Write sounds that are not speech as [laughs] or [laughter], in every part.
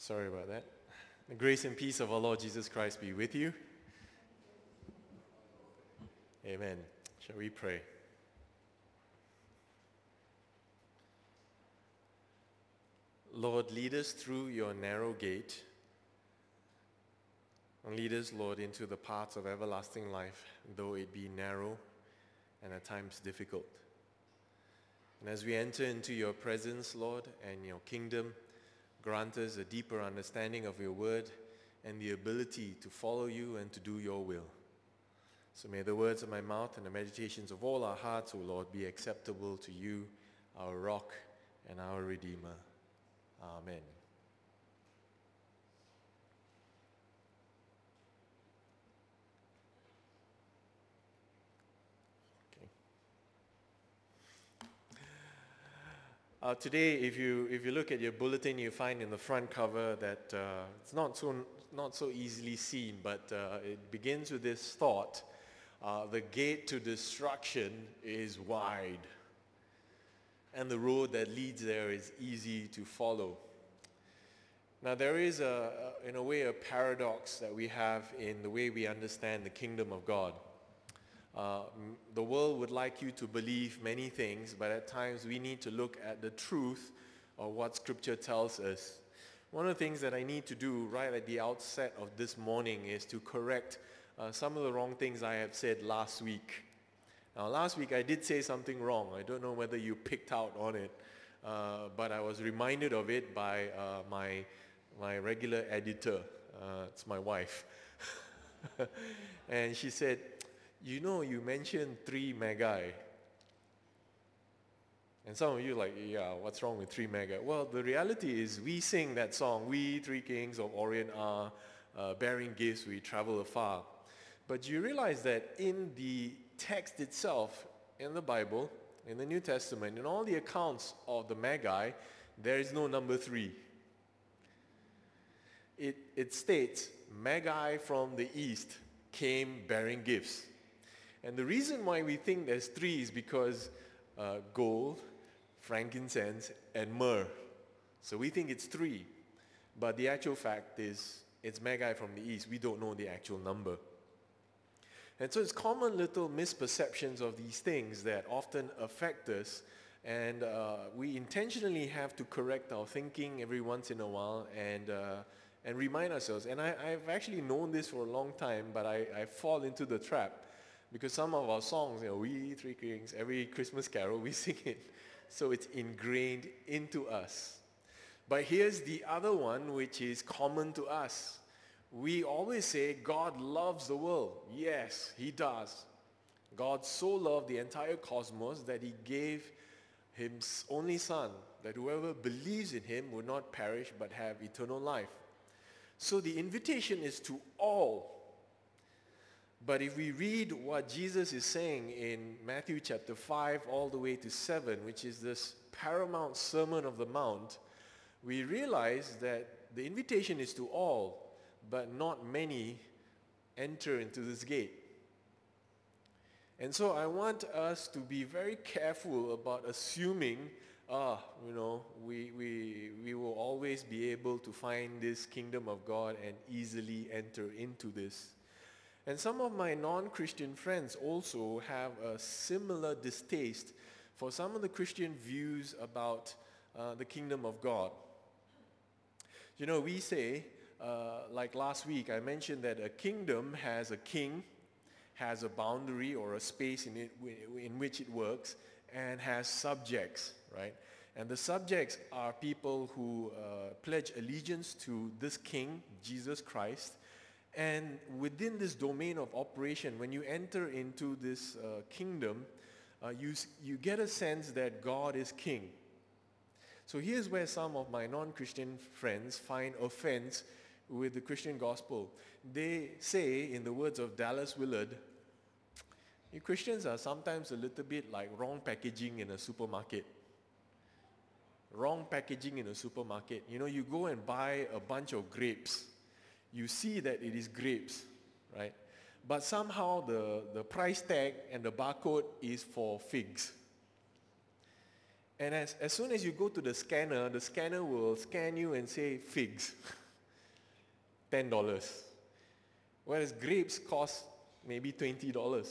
Sorry about that. The grace and peace of our Lord Jesus Christ be with you. Amen. Shall we pray? Lord, lead us through your narrow gate. And lead us, Lord, into the paths of everlasting life, though it be narrow and at times difficult. And as we enter into your presence, Lord, and your kingdom, grant us a deeper understanding of your word and the ability to follow you and to do your will. So may the words of my mouth and the meditations of all our hearts, O Lord, be acceptable to you, our rock and our redeemer. Amen. Uh, today, if you, if you look at your bulletin, you find in the front cover that uh, it's not so, not so easily seen, but uh, it begins with this thought. Uh, the gate to destruction is wide, and the road that leads there is easy to follow. Now, there is, a, in a way, a paradox that we have in the way we understand the kingdom of God. Uh, the world would like you to believe many things, but at times we need to look at the truth of what Scripture tells us. One of the things that I need to do right at the outset of this morning is to correct uh, some of the wrong things I have said last week. Now, last week I did say something wrong. I don't know whether you picked out on it, uh, but I was reminded of it by uh, my, my regular editor. Uh, it's my wife. [laughs] and she said, you know, you mentioned three magi. And some of you like, yeah, what's wrong with three magi? Well, the reality is we sing that song, we three kings of Orient are, uh, bearing gifts, we travel afar. But you realize that in the text itself, in the Bible, in the New Testament, in all the accounts of the magi, there is no number three. It, it states, magi from the east came bearing gifts. And the reason why we think there's three is because uh, gold, frankincense, and myrrh. So we think it's three. But the actual fact is it's Magi from the east. We don't know the actual number. And so it's common little misperceptions of these things that often affect us. And uh, we intentionally have to correct our thinking every once in a while and, uh, and remind ourselves. And I, have actually known this for a long time, but I, I fall into the trap because some of our songs, you know, we three kings, every Christmas carol, we [laughs] sing it. So it's ingrained into us. But here's the other one which is common to us. We always say God loves the world. Yes, he does. God so loved the entire cosmos that he gave his only son, that whoever believes in him would not perish but have eternal life. So the invitation is to all but if we read what Jesus is saying in Matthew chapter 5 all the way to 7, which is this paramount Sermon of the Mount, we realize that the invitation is to all, but not many enter into this gate. And so I want us to be very careful about assuming, ah, you know, we, we, we will always be able to find this kingdom of God and easily enter into this. And some of my non-Christian friends also have a similar distaste for some of the Christian views about uh, the kingdom of God. You know, we say, uh, like last week, I mentioned that a kingdom has a king, has a boundary or a space in, it, in which it works, and has subjects, right? And the subjects are people who uh, pledge allegiance to this king, Jesus Christ, and within this domain of operation, when you enter into this uh, kingdom, uh, you, you get a sense that God is king. So here's where some of my non-Christian friends find offense with the Christian gospel. They say, in the words of Dallas Willard, Christians are sometimes a little bit like wrong packaging in a supermarket. Wrong packaging in a supermarket. You know, you go and buy a bunch of grapes you see that it is grapes, right? But somehow the, the price tag and the barcode is for figs. And as, as soon as you go to the scanner, the scanner will scan you and say figs, [laughs] $10. Whereas grapes cost maybe $20.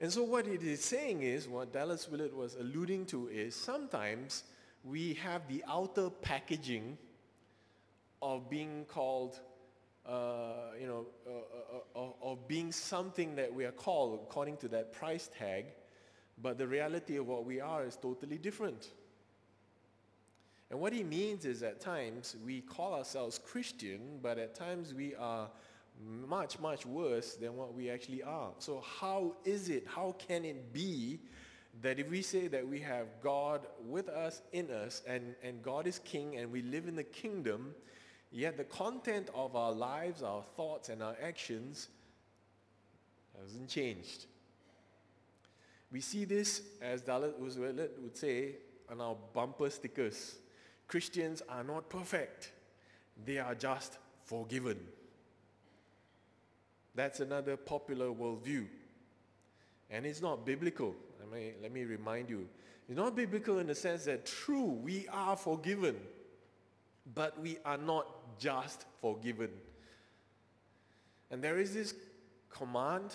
And so what it is saying is, what Dallas Willard was alluding to is sometimes we have the outer packaging of being called, uh, you know, uh, uh, uh of being something that we are called according to that price tag, but the reality of what we are is totally different. And what he means is at times we call ourselves Christian, but at times we are much, much worse than what we actually are. So how is it, how can it be that if we say that we have God with us, in us, and, and God is king and we live in the kingdom, yet the content of our lives, our thoughts, and our actions hasn't changed. We see this, as Dallas would say, on our bumper stickers. Christians are not perfect. They are just forgiven. That's another popular worldview. And it's not biblical. I mean, let me remind you. It's not biblical in the sense that true, we are forgiven, but we are not just forgiven. And there is this command,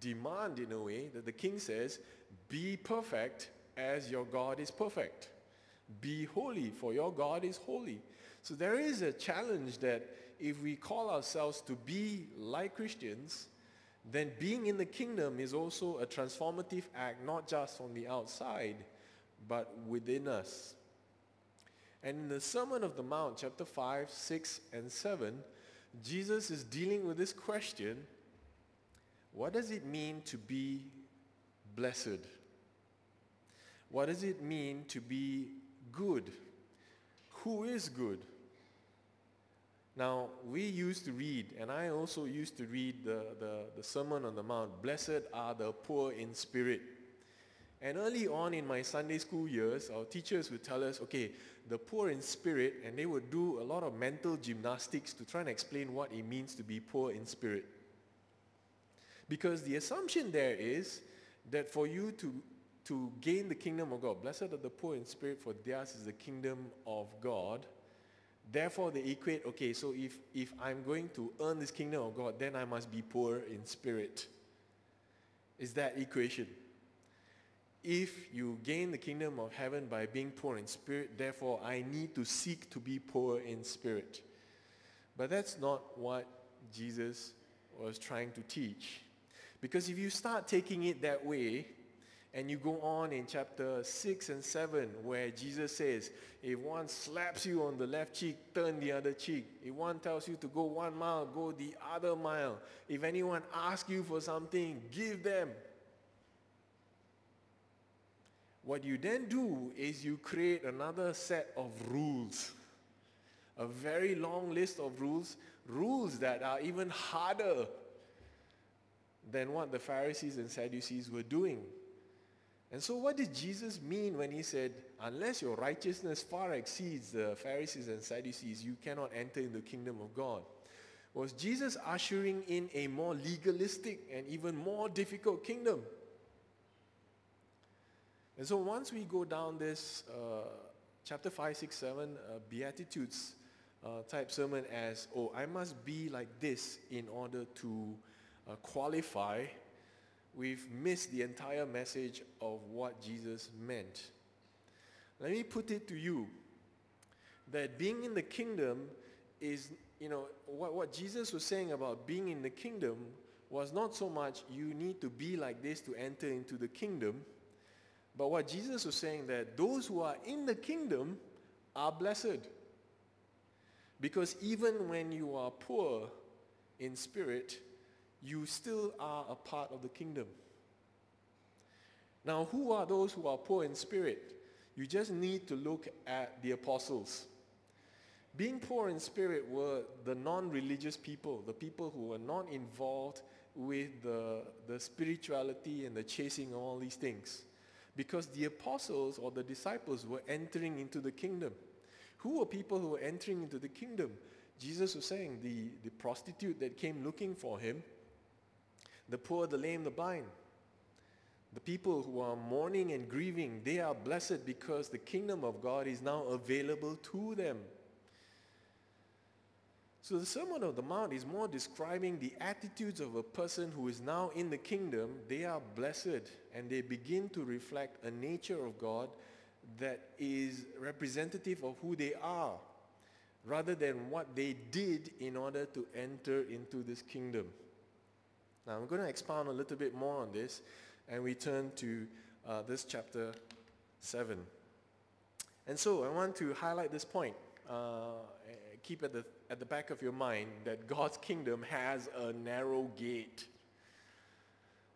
demand in a way, that the king says, be perfect as your God is perfect. Be holy, for your God is holy. So there is a challenge that if we call ourselves to be like Christians, then being in the kingdom is also a transformative act, not just on the outside, but within us. And in the Sermon of the Mount, chapter 5, 6, and 7, Jesus is dealing with this question what does it mean to be blessed? What does it mean to be good? Who is good? Now, we used to read, and I also used to read the, the, the, Sermon on the Mount, Blessed are the poor in spirit. And early on in my Sunday school years, our teachers would tell us, okay, the poor in spirit, and they would do a lot of mental gymnastics to try and explain what it means to be poor in spirit. Because the assumption there is that for you to, to gain the kingdom of God, blessed are the poor in spirit, for theirs is the kingdom of God Therefore, they equate, okay, so if, if I'm going to earn this kingdom of God, then I must be poor in spirit. Is that equation? If you gain the kingdom of heaven by being poor in spirit, therefore I need to seek to be poor in spirit. But that's not what Jesus was trying to teach. Because if you start taking it that way, and you go on in chapter 6 and 7 where Jesus says, if one slaps you on the left cheek, turn the other cheek. If one tells you to go one mile, go the other mile. If anyone asks you for something, give them. What you then do is you create another set of rules. A very long list of rules, rules that are even harder than what the Pharisees and Sadducees were doing. And so what did Jesus mean when he said, unless your righteousness far exceeds the Pharisees and Sadducees, you cannot enter in the kingdom of God? Was Jesus ushering in a more legalistic and even more difficult kingdom? And so once we go down this uh, chapter 5, 6, 7 uh, Beatitudes uh, type sermon as, oh, I must be like this in order to uh, qualify we've missed the entire message of what Jesus meant. Let me put it to you that being in the kingdom is, you know, what, what Jesus was saying about being in the kingdom was not so much you need to be like this to enter into the kingdom, but what Jesus was saying that those who are in the kingdom are blessed. Because even when you are poor in spirit, you still are a part of the kingdom. Now, who are those who are poor in spirit? You just need to look at the apostles. Being poor in spirit were the non-religious people, the people who were not involved with the, the spirituality and the chasing of all these things. Because the apostles or the disciples were entering into the kingdom. Who were people who were entering into the kingdom? Jesus was saying the, the prostitute that came looking for him the poor, the lame, the blind. The people who are mourning and grieving, they are blessed because the kingdom of God is now available to them. So the Sermon of the Mount is more describing the attitudes of a person who is now in the kingdom. They are blessed and they begin to reflect a nature of God that is representative of who they are rather than what they did in order to enter into this kingdom. Now I'm going to expound a little bit more on this and we turn to uh, this chapter 7. And so I want to highlight this point. Uh, keep at the, at the back of your mind that God's kingdom has a narrow gate.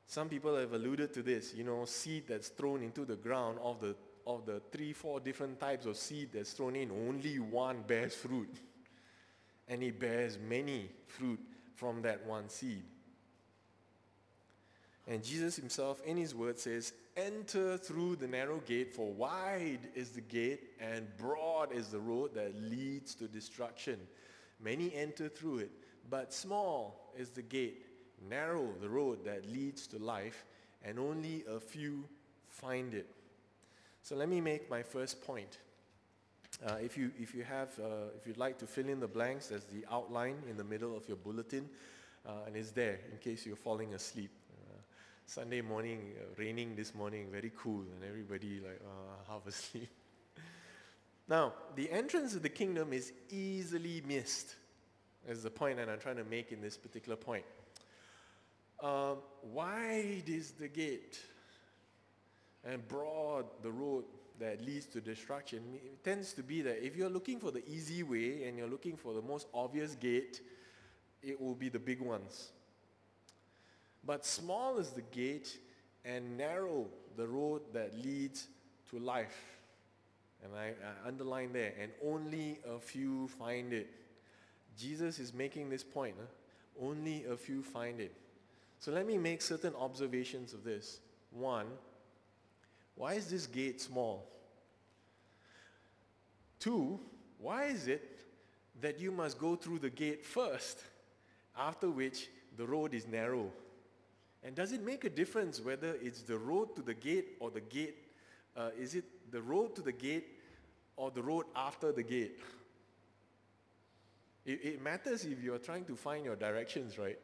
Some people have alluded to this, you know, seed that's thrown into the ground of the, of the three, four different types of seed that's thrown in, only one bears fruit. And it bears many fruit from that one seed. And Jesus himself, in his word, says, Enter through the narrow gate, for wide is the gate and broad is the road that leads to destruction. Many enter through it, but small is the gate, narrow the road that leads to life, and only a few find it. So let me make my first point. Uh, if, you, if, you have, uh, if you'd like to fill in the blanks, there's the outline in the middle of your bulletin, uh, and it's there in case you're falling asleep. Sunday morning, uh, raining this morning, very cool, and everybody like uh, half [laughs] asleep. Now, the entrance of the kingdom is easily missed. Is the point that I'm trying to make in this particular point. Um, wide is the gate, and broad the road that leads to destruction. It tends to be that if you're looking for the easy way and you're looking for the most obvious gate, it will be the big ones. But small is the gate and narrow the road that leads to life. And I, uh, I underline there, and only a few find it. Jesus is making this point. Huh? Only a few find it. So let me make certain observations of this. One, why is this gate small? Two, why is it that you must go through the gate first, after which the road is narrow? And does it make a difference whether it's the road to the gate or the gate? Uh, is it the road to the gate or the road after the gate? It, it matters if you're trying to find your directions, right?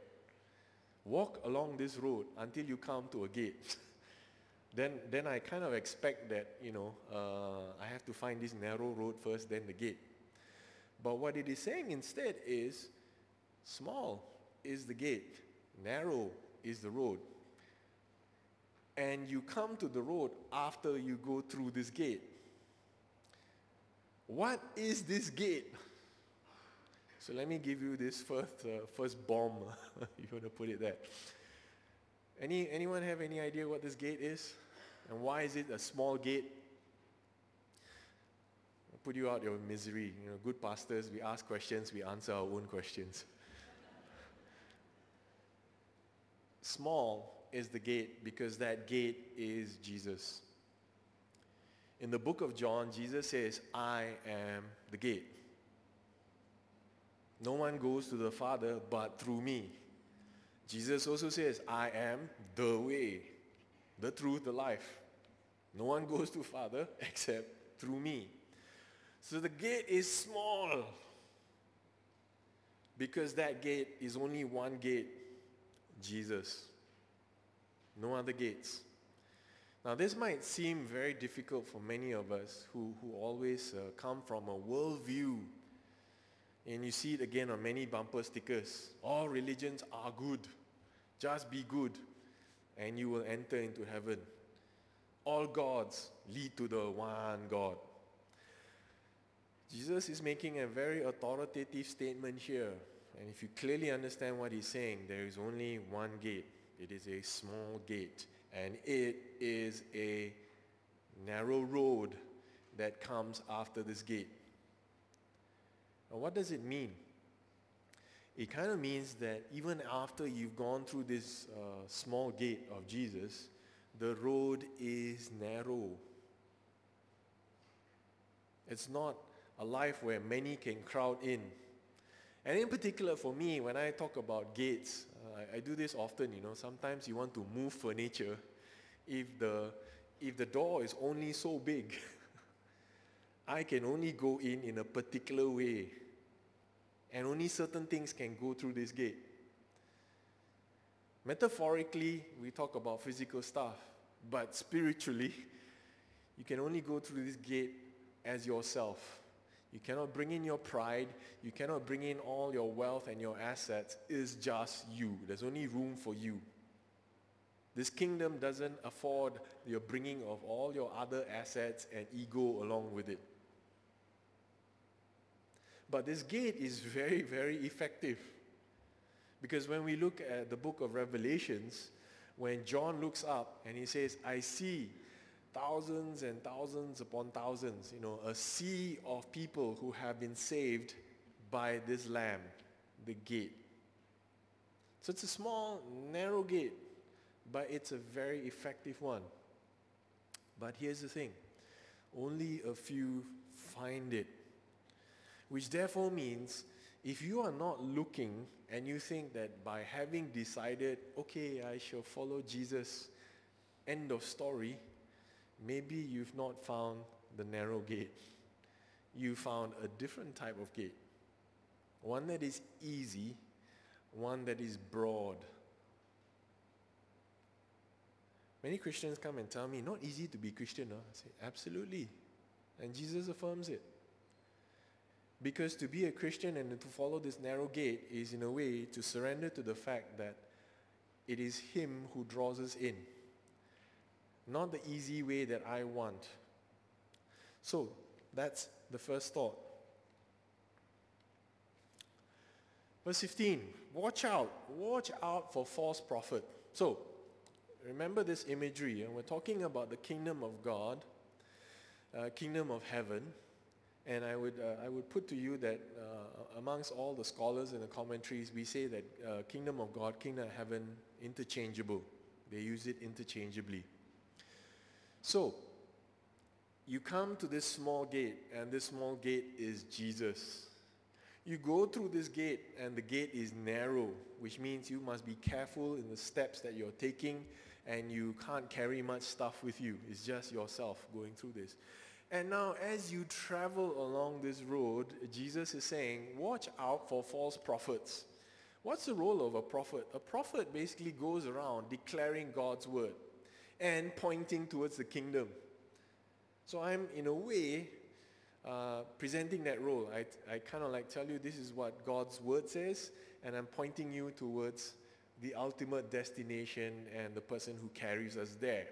Walk along this road until you come to a gate. [laughs] then, then I kind of expect that, you know, uh, I have to find this narrow road first, then the gate. But what it is saying instead is small is the gate, narrow is the road. And you come to the road after you go through this gate. What is this gate? So let me give you this first, uh, first bomb, [laughs] if you want to put it there. Any, anyone have any idea what this gate is? And why is it a small gate? I'll put you out your misery. You know, good pastors, we ask questions, we answer our own questions. [laughs] Small is the gate because that gate is Jesus. In the book of John, Jesus says, I am the gate. No one goes to the Father but through me. Jesus also says, I am the way, the truth, the life. No one goes to Father [laughs] except through me. So the gate is small because that gate is only one gate Jesus. No other gates. Now, this might seem very difficult for many of us who, who always uh, come from a worldview. And you see it again on many bumper stickers. All religions are good. Just be good, and you will enter into heaven. All gods lead to the one God. Jesus is making a very authoritative statement here. And if you clearly understand what he's saying, there is only one gate. It is a small gate. And it is a narrow road that comes after this gate. Now, what does it mean? It kind of means that even after you've gone through this uh, small gate of Jesus, the road is narrow. It's not a life where many can crowd in. And in particular for me, when I talk about gates, I, I, do this often, you know, sometimes you want to move furniture if the, if the door is only so big. [laughs] I can only go in in a particular way. And only certain things can go through this gate. Metaphorically, we talk about physical stuff, but spiritually, [laughs] you can only go through this gate as yourself. You cannot bring in your pride. You cannot bring in all your wealth and your assets. It's just you. There's only room for you. This kingdom doesn't afford your bringing of all your other assets and ego along with it. But this gate is very, very effective. Because when we look at the book of Revelations, when John looks up and he says, I see thousands and thousands upon thousands, you know, a sea of people who have been saved by this lamb, the gate. So it's a small, narrow gate, but it's a very effective one. But here's the thing only a few find it. Which therefore means if you are not looking and you think that by having decided, okay, I shall follow Jesus, end of story, maybe you've not found the narrow gate. You found a different type of gate. One that is easy, one that is broad. Many Christians come and tell me, not easy to be Christian. Huh? I say, absolutely. And Jesus affirms it. Because to be a Christian and to follow this narrow gate is, in a way, to surrender to the fact that it is Him who draws us in, not the easy way that I want. So, that's the first thought. Verse 15 Watch out, watch out for false prophet. So, remember this imagery, and we're talking about the kingdom of God, uh, kingdom of heaven and I would, uh, I would put to you that uh, amongst all the scholars in the commentaries, we say that uh, kingdom of God, kingdom of heaven, interchangeable. They use it interchangeably. So, you come to this small gate, and this small gate is Jesus. You go through this gate, and the gate is narrow, which means you must be careful in the steps that you're taking, and you can't carry much stuff with you. It's just yourself going through this. And now, as you travel along this road, Jesus is saying, watch out for false prophets. What's the role of a prophet? A prophet basically goes around declaring God's word and pointing towards the kingdom. So I'm, in a way, uh, presenting that role. I, I kind of like tell you this is what God's word says, and I'm pointing you towards the ultimate destination and the person who carries us there.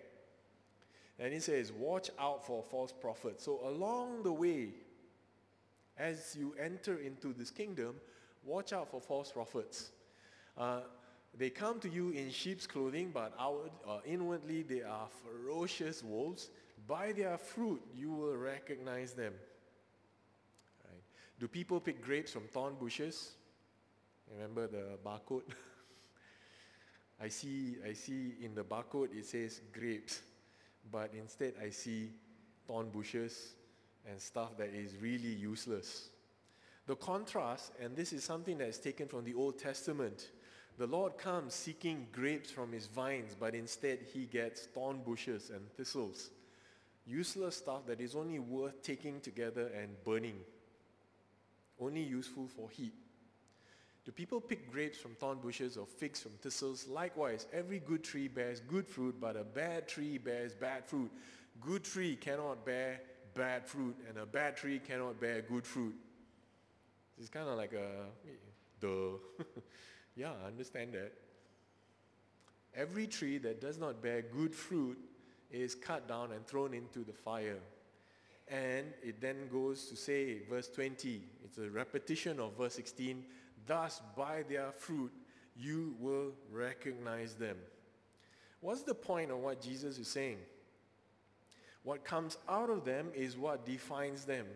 And he says, watch out for false prophets. So along the way, as you enter into this kingdom, watch out for false prophets. Uh, they come to you in sheep's clothing, but outward, uh, inwardly they are ferocious wolves. By their fruit, you will recognize them. Right? Do people pick grapes from thorn bushes? Remember the barcode? [laughs] I see, I see in the barcode it says grapes but instead I see thorn bushes and stuff that is really useless. The contrast, and this is something that is taken from the Old Testament, the Lord comes seeking grapes from his vines, but instead he gets thorn bushes and thistles. Useless stuff that is only worth taking together and burning. Only useful for heat. Do people pick grapes from thorn bushes or figs from thistles? Likewise, every good tree bears good fruit, but a bad tree bears bad fruit. Good tree cannot bear bad fruit, and a bad tree cannot bear good fruit. It's kind of like a, duh. [laughs] yeah, I understand that. Every tree that does not bear good fruit is cut down and thrown into the fire. And it then goes to say, verse 20, it's a repetition of verse 16, Thus, by their fruit, you will recognize them. What's the point of what Jesus is saying? What comes out of them is what defines them,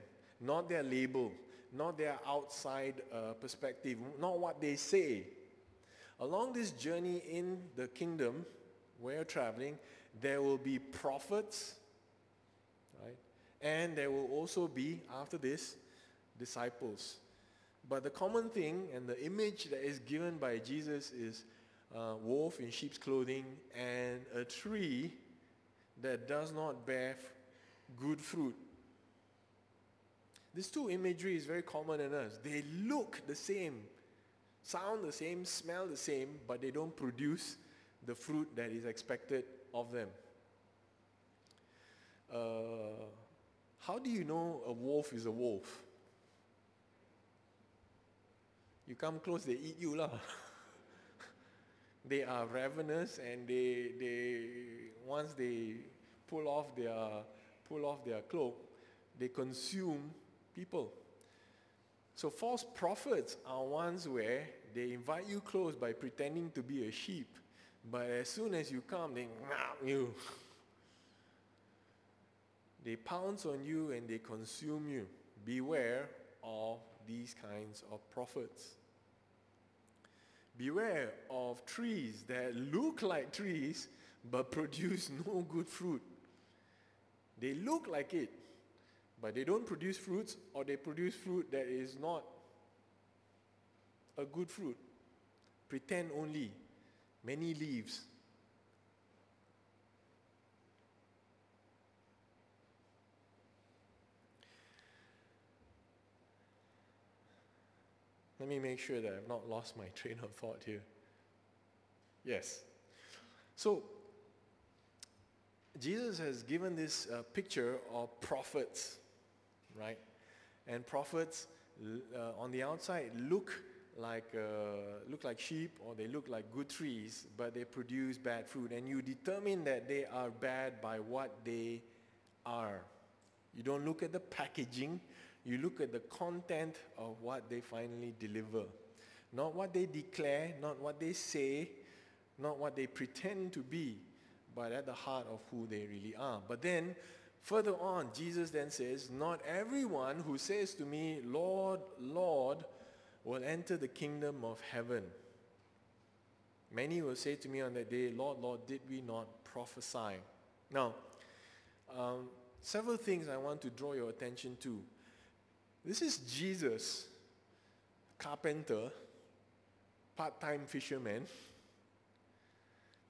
not their label, not their outside uh, perspective, not what they say. Along this journey in the kingdom where you're traveling, there will be prophets, right? And there will also be, after this, disciples. But the common thing and the image that is given by Jesus is a wolf in sheep's clothing and a tree that does not bear good fruit. This two imagery is very common in us. They look the same, sound the same, smell the same, but they don't produce the fruit that is expected of them. Uh, how do you know a wolf is a wolf? You come close, they eat you lah. [laughs] they are ravenous and they, they once they pull off their pull off their cloak, they consume people. So false prophets are ones where they invite you close by pretending to be a sheep. But as soon as you come, they you. [laughs] They pounce on you and they consume you. Beware of these kinds of prophets. Beware of trees that look like trees but [laughs] produce no good fruit. They look like it, but they don't produce fruits or they produce fruit that is not a good fruit. Pretend only. Many leaves. Let me make sure that I've not lost my train of thought here. Yes. So, Jesus has given this uh, picture of prophets, right? And prophets uh, on the outside look like, uh, look like sheep or they look like good trees, but they produce bad fruit. And you determine that they are bad by what they are. You don't look at the packaging, you look at the content of what they finally deliver. Not what they declare, not what they say, not what they pretend to be, but at the heart of who they really are. But then, further on, Jesus then says, Not everyone who says to me, Lord, Lord, will enter the kingdom of heaven. Many will say to me on that day, Lord, Lord, did we not prophesy? Now, um, several things I want to draw your attention to. This is Jesus, carpenter, part time fisherman,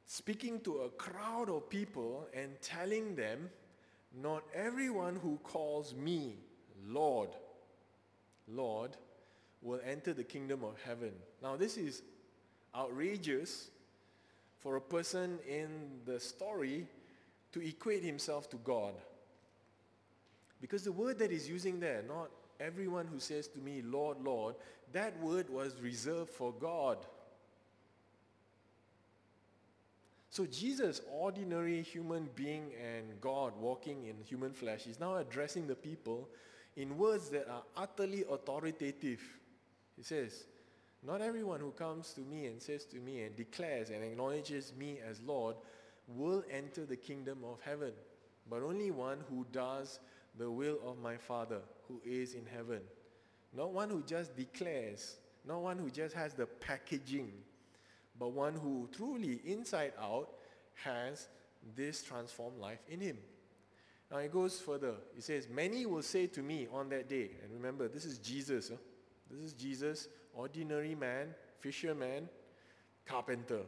speaking to a crowd of people and telling them, Not everyone who calls me Lord, Lord, will enter the kingdom of heaven. Now, this is outrageous for a person in the story to equate himself to God. Because the word that he's using there, not everyone who says to me, Lord, Lord, that word was reserved for God. So Jesus, ordinary human being and God walking in human flesh, is now addressing the people in words that are utterly authoritative. He says, Not everyone who comes to me and says to me and declares and acknowledges me as Lord will enter the kingdom of heaven, but only one who does the will of my Father who is in heaven. Not one who just declares, not one who just has the packaging, but one who truly, inside out, has this transformed life in him. Now it goes further. He says, Many will say to me on that day, and remember, this is Jesus. Huh? This is Jesus, ordinary man, fisherman, carpenter.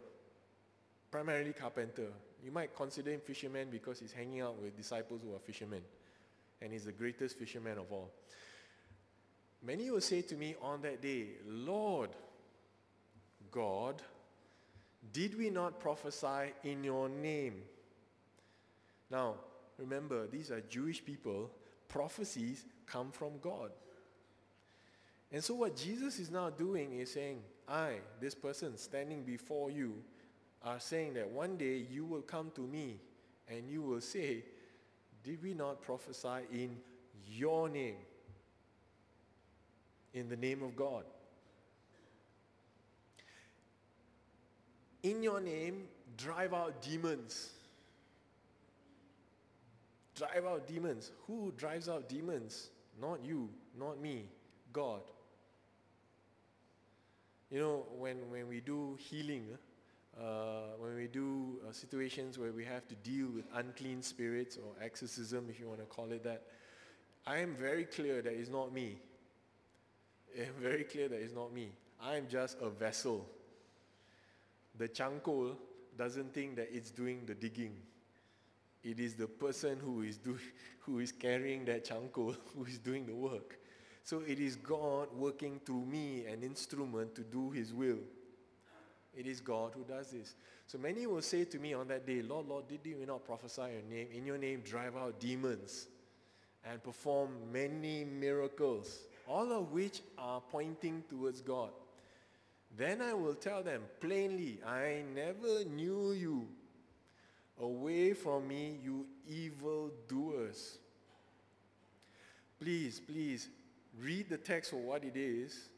Primarily carpenter. You might consider him fisherman because he's hanging out with disciples who are fishermen. And he's the greatest fisherman of all. Many will say to me on that day, Lord, God, did we not prophesy in your name? Now, remember, these are Jewish people. Prophecies come from God. And so, what Jesus is now doing is saying, I, this person standing before you, are saying that one day you will come to me and you will say, Did we not prophesy in your name? In the name of God. In your name, drive out demons. Drive out demons. Who drives out demons? Not you, not me, God. You know, when, when we do healing, uh, when we do uh, situations where we have to deal with unclean spirits or exorcism, if you want to call it that, I am very clear that it's not me. [laughs] I'm very clear that it's not me. I am just a vessel. The chankol doesn't think that it's doing the digging. It is the person who is, do, [laughs] who is carrying that chanko [laughs] who is doing the work. So it is God working through me, an instrument to do his will. It is God who does this. So many will say to me on that day, Lord, Lord, did you not prophesy your name? In your name, drive out demons and perform many miracles, all of which are pointing towards God. Then I will tell them plainly, I never knew you. Away from me, you evil doers. Please, please, read the text for what it is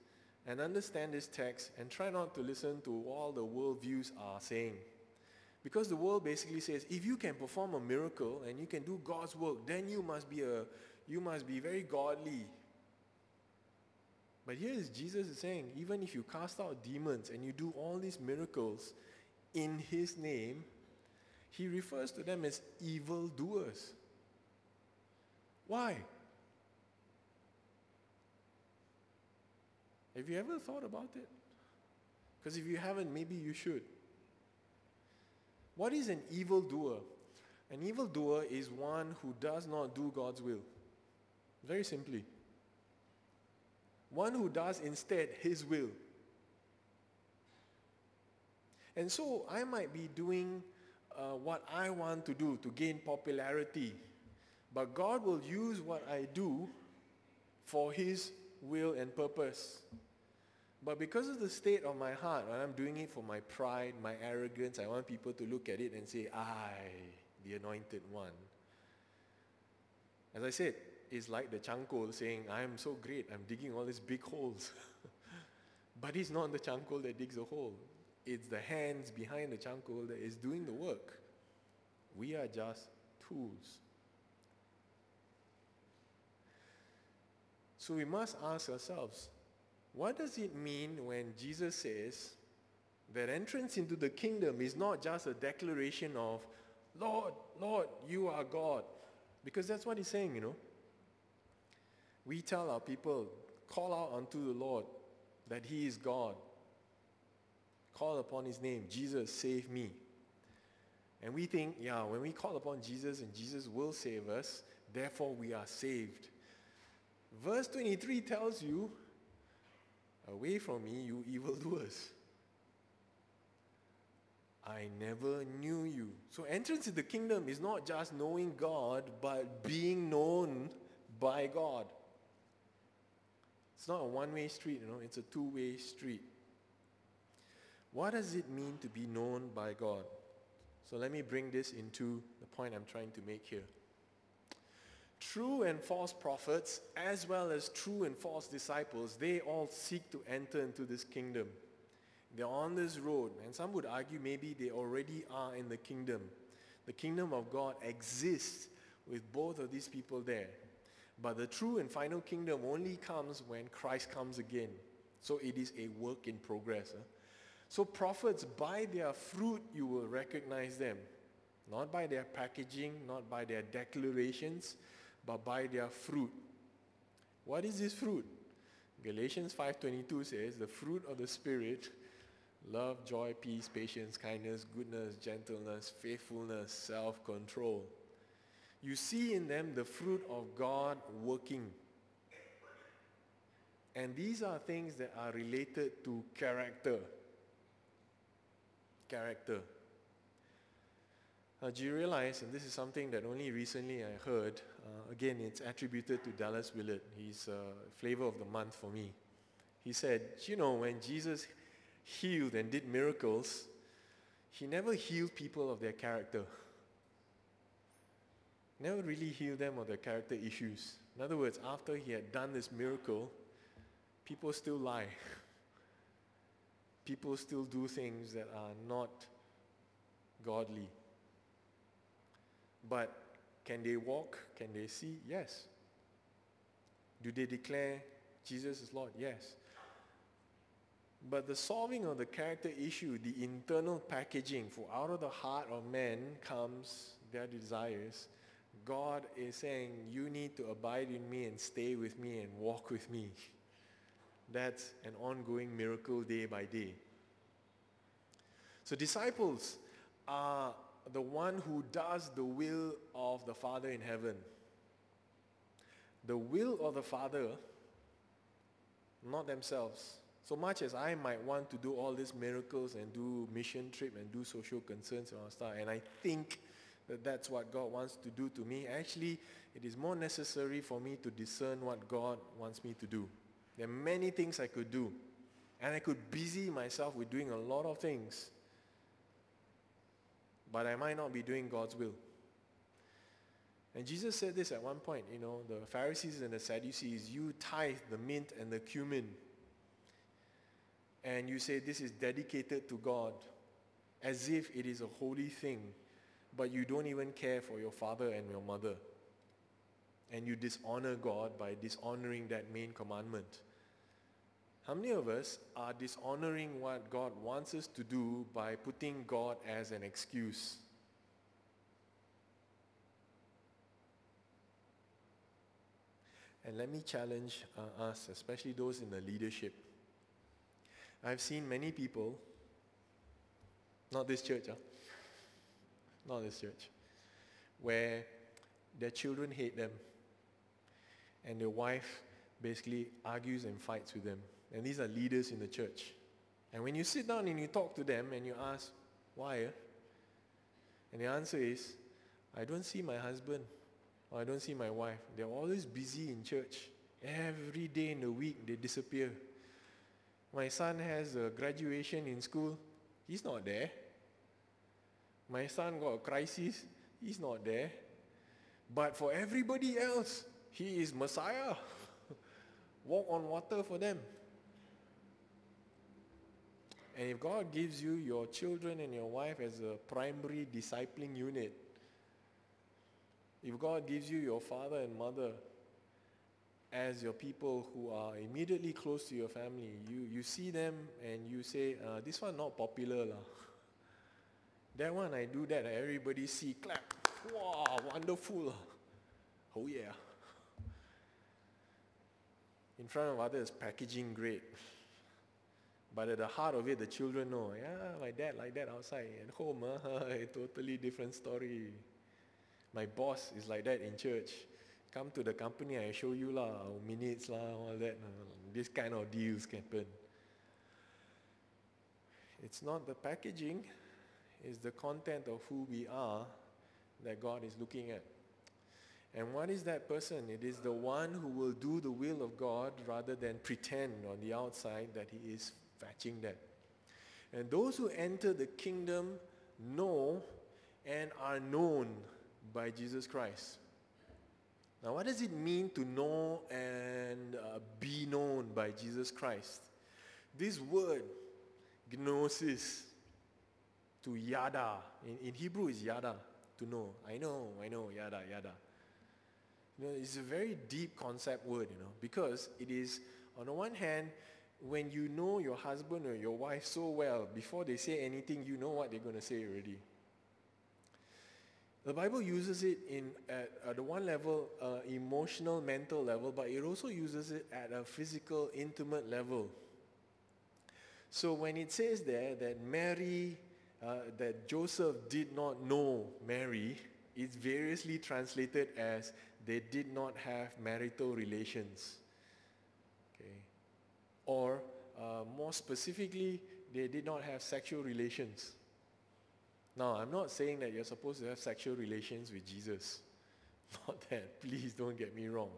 and understand this text and try not to listen to all the worldviews are saying. Because the world basically says, if you can perform a miracle and you can do God's work, then you must be a you must be very godly. But here is Jesus is saying, even if you cast out demons and you do all these miracles in his name, he refers to them as evil doers. Why? Have you ever thought about it? Because if you haven't, maybe you should. What is an evildoer? An evildoer is one who does not do God's will. Very simply. One who does instead his will. And so I might be doing uh, what I want to do to gain popularity, but God will use what I do for his will and purpose. But because of the state of my heart, when I'm doing it for my pride, my arrogance, I want people to look at it and say, I, the anointed one. As I said, it's like the chankol saying, I am so great, I'm digging all these big holes. [laughs] but it's not the chankol that digs a hole. It's the hands behind the chankol that is doing the work. We are just tools. So we must ask ourselves, what does it mean when Jesus says that entrance into the kingdom is not just a declaration of, Lord, Lord, you are God? Because that's what he's saying, you know. We tell our people, call out unto the Lord that he is God. Call upon his name, Jesus, save me. And we think, yeah, when we call upon Jesus and Jesus will save us, therefore we are saved. Verse 23 tells you Away from me, you evildoers. I never knew you. So entrance into the kingdom is not just knowing God, but being known by God. It's not a one-way street, you know, it's a two-way street. What does it mean to be known by God? So let me bring this into the point I'm trying to make here. True and false prophets, as well as true and false disciples, they all seek to enter into this kingdom. They're on this road, and some would argue maybe they already are in the kingdom. The kingdom of God exists with both of these people there. But the true and final kingdom only comes when Christ comes again. So it is a work in progress. So prophets, by their fruit, you will recognize them. Not by their packaging, not by their declarations, but by their fruit. What is this fruit? Galatians 5:22 says, "The fruit of the spirit, love, joy, peace, patience, kindness, goodness, gentleness, faithfulness, self-control." You see in them the fruit of God working. And these are things that are related to character. Character. Uh, do you realize, and this is something that only recently I heard, uh, again, it's attributed to Dallas Willard. He's uh, flavor of the month for me. He said, you know, when Jesus healed and did miracles, he never healed people of their character. Never really healed them of their character issues. In other words, after he had done this miracle, people still lie. [laughs] people still do things that are not godly. But can they walk? Can they see? Yes. Do they declare Jesus is Lord? Yes. But the solving of the character issue, the internal packaging, for out of the heart of man comes their desires. God is saying, you need to abide in me and stay with me and walk with me. That's an ongoing miracle day by day. So disciples are the one who does the will of the Father in heaven. The will of the Father, not themselves. So much as I might want to do all these miracles and do mission trip and do social concerns and all stuff, and I think that that's what God wants to do to me, actually, it is more necessary for me to discern what God wants me to do. There are many things I could do, and I could busy myself with doing a lot of things, but I might not be doing God's will. And Jesus said this at one point, you know, the Pharisees and the Sadducees, you tithe the mint and the cumin and you say this is dedicated to God as if it is a holy thing, but you don't even care for your father and your mother. And you dishonor God by dishonoring that main commandment. How many of us are dishonoring what God wants us to do by putting God as an excuse? And let me challenge uh, us, especially those in the leadership. I've seen many people, not this church, huh? not this church, where their children hate them and their wife basically argues and fights with them. And these are leaders in the church. And when you sit down and you talk to them and you ask, why? Eh? And the answer is, I don't see my husband or I don't see my wife. They're always busy in church. Every day in the week, they disappear. My son has a graduation in school. He's not there. My son got a crisis. He's not there. But for everybody else, he is Messiah. [laughs] Walk on water for them. And if God gives you your children and your wife as a primary discipling unit, if God gives you your father and mother as your people who are immediately close to your family, you, you see them and you say, uh, this one not popular. lah. That one I do that, everybody see, clap. Wow, wonderful. Oh yeah. In front of others, packaging great. But at the heart of it, the children know, yeah, my dad like that outside. At home, [laughs] uh, totally different story. My boss is like that in church come to the company, I show you lah, minutes lah, all that. This kind of deals can happen. It's not the packaging, it's the content of who we are that God is looking at. And what is that person? It is the one who will do the will of God rather than pretend on the outside that he is fetching that. And those who enter the kingdom know and are known by Jesus Christ. Now, what does it mean to know and uh, be known by Jesus Christ? This word, gnosis, to yada, in, in Hebrew is yada, to know. I know, I know, yada, yada. You know, it's a very deep concept word, you know, because it is, on the one hand, when you know your husband or your wife so well, before they say anything, you know what they're going to say already. The Bible uses it in at, at the one level, uh, emotional, mental level, but it also uses it at a physical, intimate level. So when it says there that Mary, uh, that Joseph did not know Mary, it's variously translated as they did not have marital relations. Or uh, more specifically, they did not have sexual relations. Now, I'm not saying that you're supposed to have sexual relations with Jesus. [laughs] Not that. Please don't get me wrong.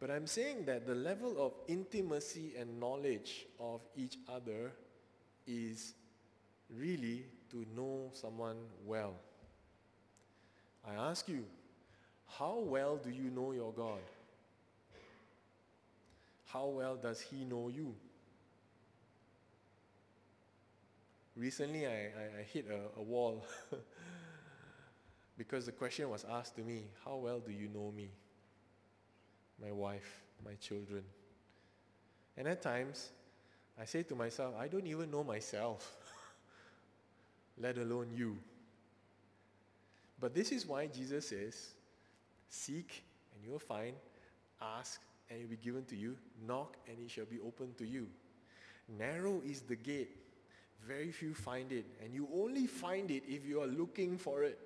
But I'm saying that the level of intimacy and knowledge of each other is really to know someone well. I ask you, how well do you know your God? How well does he know you? recently I, I, I hit a, a wall [laughs] because the question was asked to me, how well do you know me? My wife, my children. And at times, I say to myself, I don't even know myself, [laughs] let alone you. But this is why Jesus says, seek and you'll find, ask and it will be given to you, knock and it shall be opened to you. Narrow is the gate Very few find it. And you only find it if you are looking for it.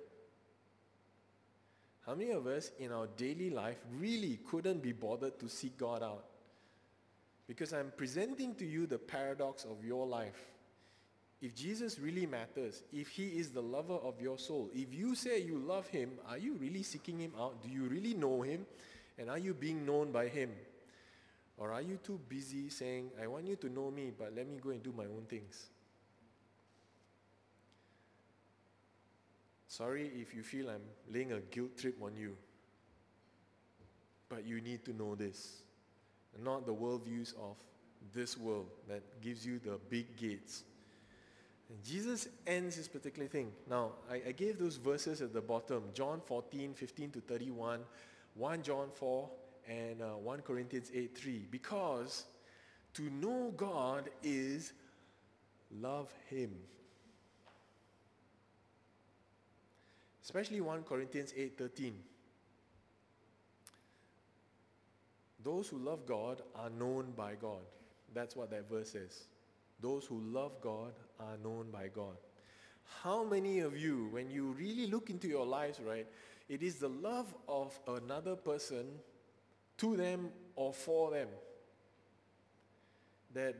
How many of us in our daily life really couldn't be bothered to seek God out? Because I'm presenting to you the paradox of your life. If Jesus really matters, if he is the lover of your soul, if you say you love him, are you really seeking him out? Do you really know him? And are you being known by him? Or are you too busy saying, I want you to know me, but let me go and do my own things? Sorry if you feel I'm laying a guilt trip on you. But you need to know this. Not the worldviews of this world that gives you the big gates. And Jesus ends this particular thing. Now, I, I gave those verses at the bottom John 14, 15 to 31, 1 John 4, and uh, 1 Corinthians 8, 3. Because to know God is love Him. Especially 1 Corinthians 8, 13. Those who love God are known by God. That's what that verse says. Those who love God are known by God. How many of you, when you really look into your lives, right, it is the love of another person to them or for them that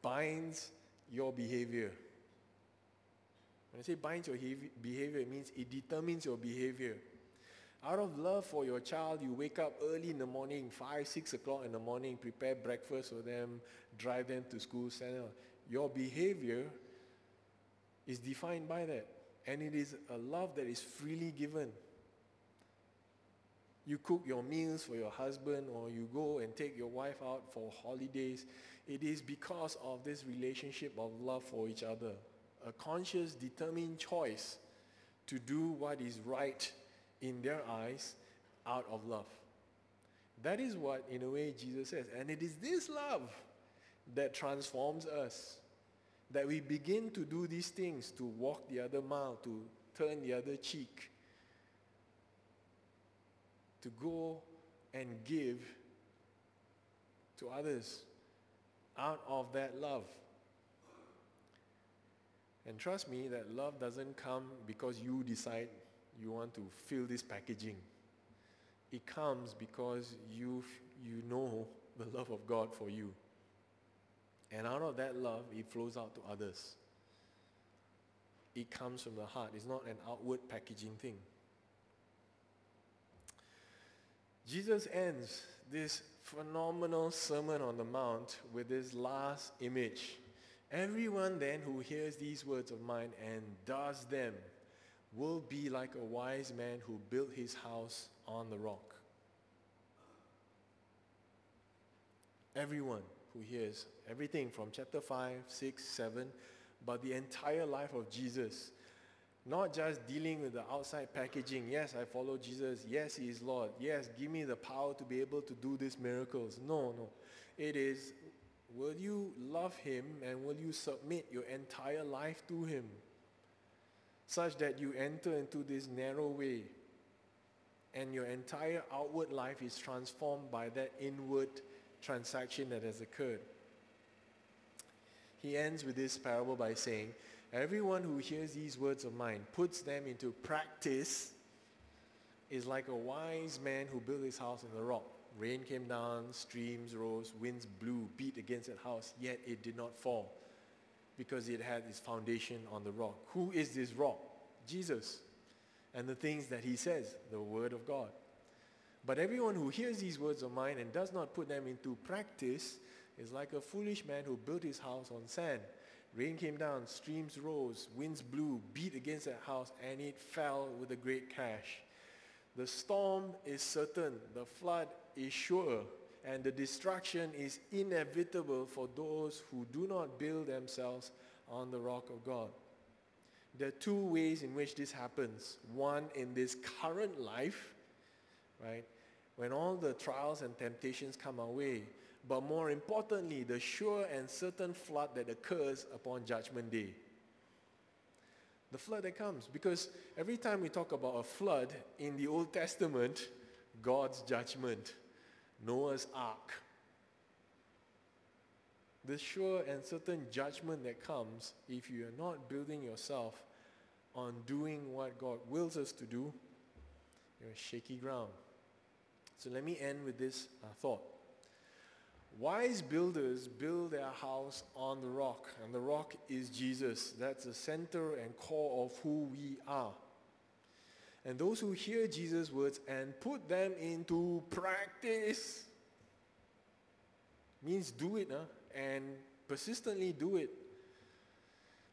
binds your behavior. When I say binds your behavior, it means it determines your behavior. Out of love for your child, you wake up early in the morning, 5, 6 o'clock in the morning, prepare breakfast for them, drive them to school, send them. Your behavior is defined by that. And it is a love that is freely given. You cook your meals for your husband or you go and take your wife out for holidays. It is because of this relationship of love for each other. A conscious, determined choice to do what is right in their eyes out of love. That is what, in a way, Jesus says. And it is this love that transforms us. That we begin to do these things, to walk the other mile, to turn the other cheek, to go and give to others out of that love. And trust me, that love doesn't come because you decide you want to fill this packaging. It comes because you, you know [laughs] the love of God for you. And out of that love, it flows out to others. It comes from the heart. It's not an outward packaging thing. Jesus ends this phenomenal Sermon on the Mount with this last image. Everyone then who hears these words of mine and does them will be like a wise man who built his house on the rock. Everyone who hears everything from chapter 5, 6, 7, but the entire life of Jesus, not just dealing with the outside packaging. Yes, I follow Jesus. Yes, he is Lord. Yes, give me the power to be able to do these miracles. No, no. It is, will you love him and will you submit your entire life to him? such that you enter into this narrow way and your entire outward life is transformed by that inward transaction that has occurred. He ends with this parable by saying, Everyone who hears these words of mine, puts them into practice, is like a wise man who built his house on the rock. Rain came down, streams rose, winds blew, beat against that house, yet it did not fall because it had its foundation on the rock. Who is this rock? Jesus. And the things that he says, the word of God. But everyone who hears these words of mine and does not put them into practice is like a foolish man who built his house on sand. Rain came down, streams rose, winds blew, beat against that house, and it fell with a great crash. The storm is certain, the flood is sure, and the destruction is inevitable for those who do not build themselves on the rock of God. There are two ways in which this happens. One, in this current life, right, when all the trials and temptations come our way, but more importantly, the sure and certain flood that occurs upon Judgment Day. The flood that comes. Because every time we talk about a flood in the Old Testament, God's judgment, Noah's ark. the sure and certain judgment that comes if you are not building yourself on doing what God wills us to do, you're shaky ground. So let me end with this uh, thought. Wise builders build their house on the rock, and the rock is Jesus. That's the center and core of who we are. And those who hear Jesus' words and put them into practice means do it huh? and persistently do it.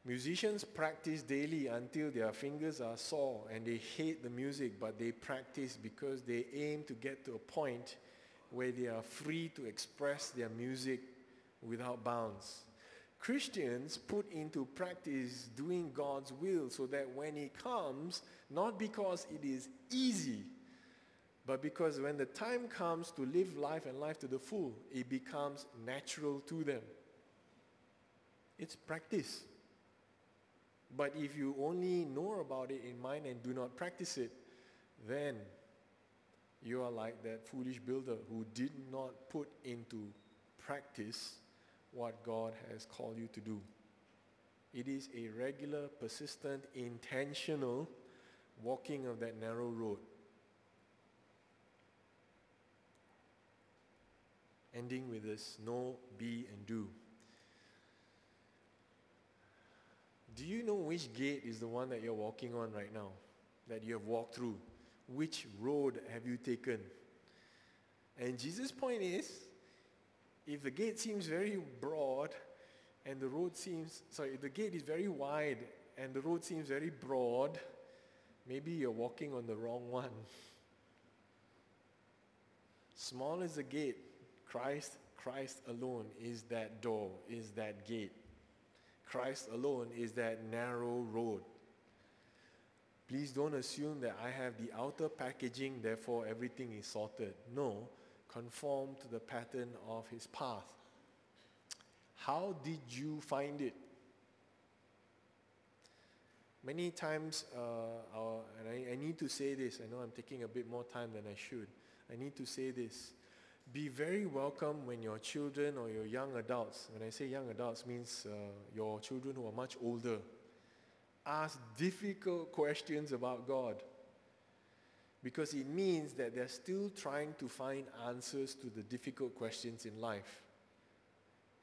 Musicians practice daily until their fingers are sore and they hate the music, but they practice because they aim to get to a point where they are free to express their music without bounds. Christians put into practice doing God's will so that when He comes, not because it is easy, but because when the time comes to live life and life to the full, it becomes natural to them. It's practice. But if you only know about it in mind and do not practice it, then you are like that foolish builder who did not put into practice what God has called you to do. It is a regular, persistent, intentional walking of that narrow road. Ending with this know, be, and do. Do you know which gate is the one that you're walking on right now? That you have walked through? Which road have you taken? And Jesus' point is if the gate seems very broad and the road seems, sorry, if the gate is very wide and the road seems very broad, maybe you're walking on the wrong one. Small is the gate, Christ, Christ alone is that door, is that gate. Christ alone is that narrow road. Please don't assume that I have the outer packaging, therefore everything is sorted. No, conform to the pattern of his path. How did you find it? Many times, uh, our, and I, I need to say this, I know I'm taking a bit more time than I should. I need to say this. Be very welcome when your children or your young adults, when I say young adults means uh, your children who are much older, ask difficult questions about God because it means that they're still trying to find answers to the difficult questions in life.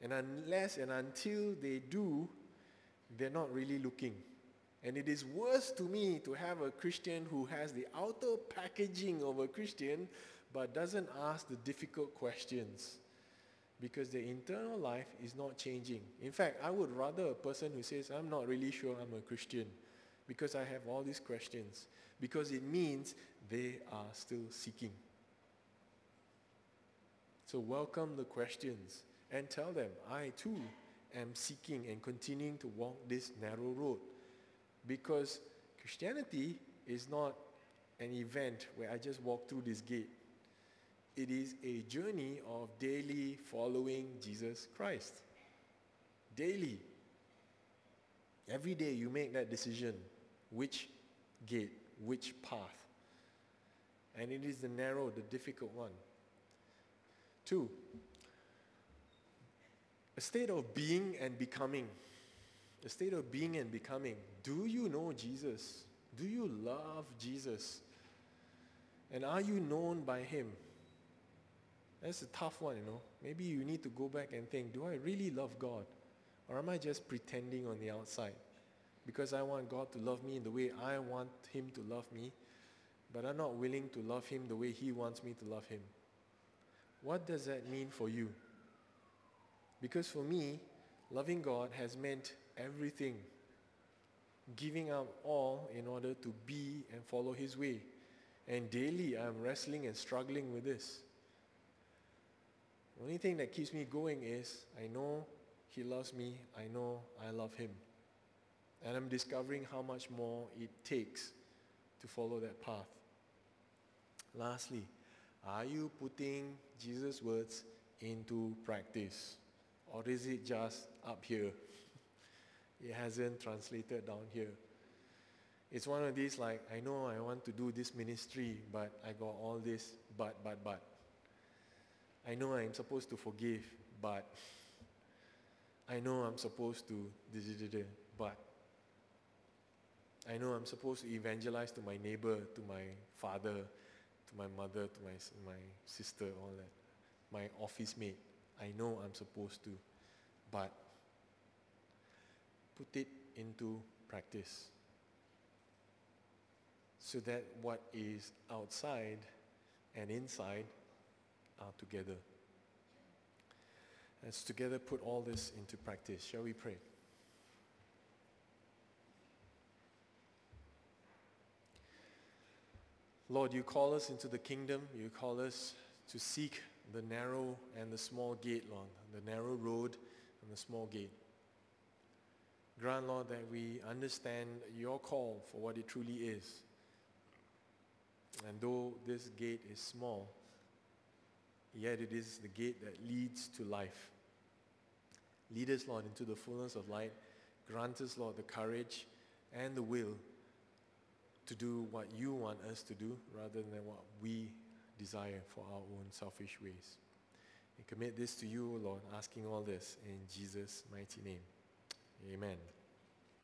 And unless and until they do, they're not really looking. And it is worse to me to have a Christian who has the outer packaging of a Christian but doesn't ask the difficult questions because their internal life is not changing. In fact, I would rather a person who says, I'm not really sure I'm a Christian because I have all these questions, because it means they are still seeking. So welcome the questions and tell them, I too am seeking and continuing to walk this narrow road. Because Christianity is not an event where I just walk through this gate. It is a journey of daily following Jesus Christ. Daily. Every day you make that decision which gate, which path. And it is the narrow, the difficult one. Two, a state of being and becoming. A state of being and becoming. Do you know Jesus? Do you love Jesus? And are you known by him? That's a tough one, you know. Maybe you need to go back and think, do I really love God? Or am I just pretending on the outside? Because I want God to love me in the way I want him to love me, but I'm not willing to love him the way he wants me to love him. What does that mean for you? Because for me, loving God has meant everything. Giving up all in order to be and follow his way. And daily I'm wrestling and struggling with this. The only thing that keeps me going is I know he loves me, I know I love him. And I'm discovering how much more it takes to follow that path. Lastly, are you putting Jesus' words into practice? Or is it just up here? [laughs] It hasn't translated down here. It's one of these like, I know I want to do this ministry, but I got all this, but, but, but. I know I'm supposed to forgive, but I know I'm supposed to, but I know I'm supposed to evangelize to my neighbor, to my father, to my mother, to my, my sister, all that, my office mate. I know I'm supposed to, but put it into practice so that what is outside and inside are together. Let's together put all this into practice. Shall we pray? Lord, you call us into the kingdom. You call us to seek the narrow and the small gate, Lord, the narrow road and the small gate. Grant, Lord, that we understand your call for what it truly is. And though this gate is small, yet it is the gate that leads to life. Lead us, Lord, into the fullness of light. Grant us, Lord, the courage and the will to do what you want us to do rather than what we desire for our own selfish ways. We commit this to you, Lord, asking all this in Jesus' mighty name. Amen.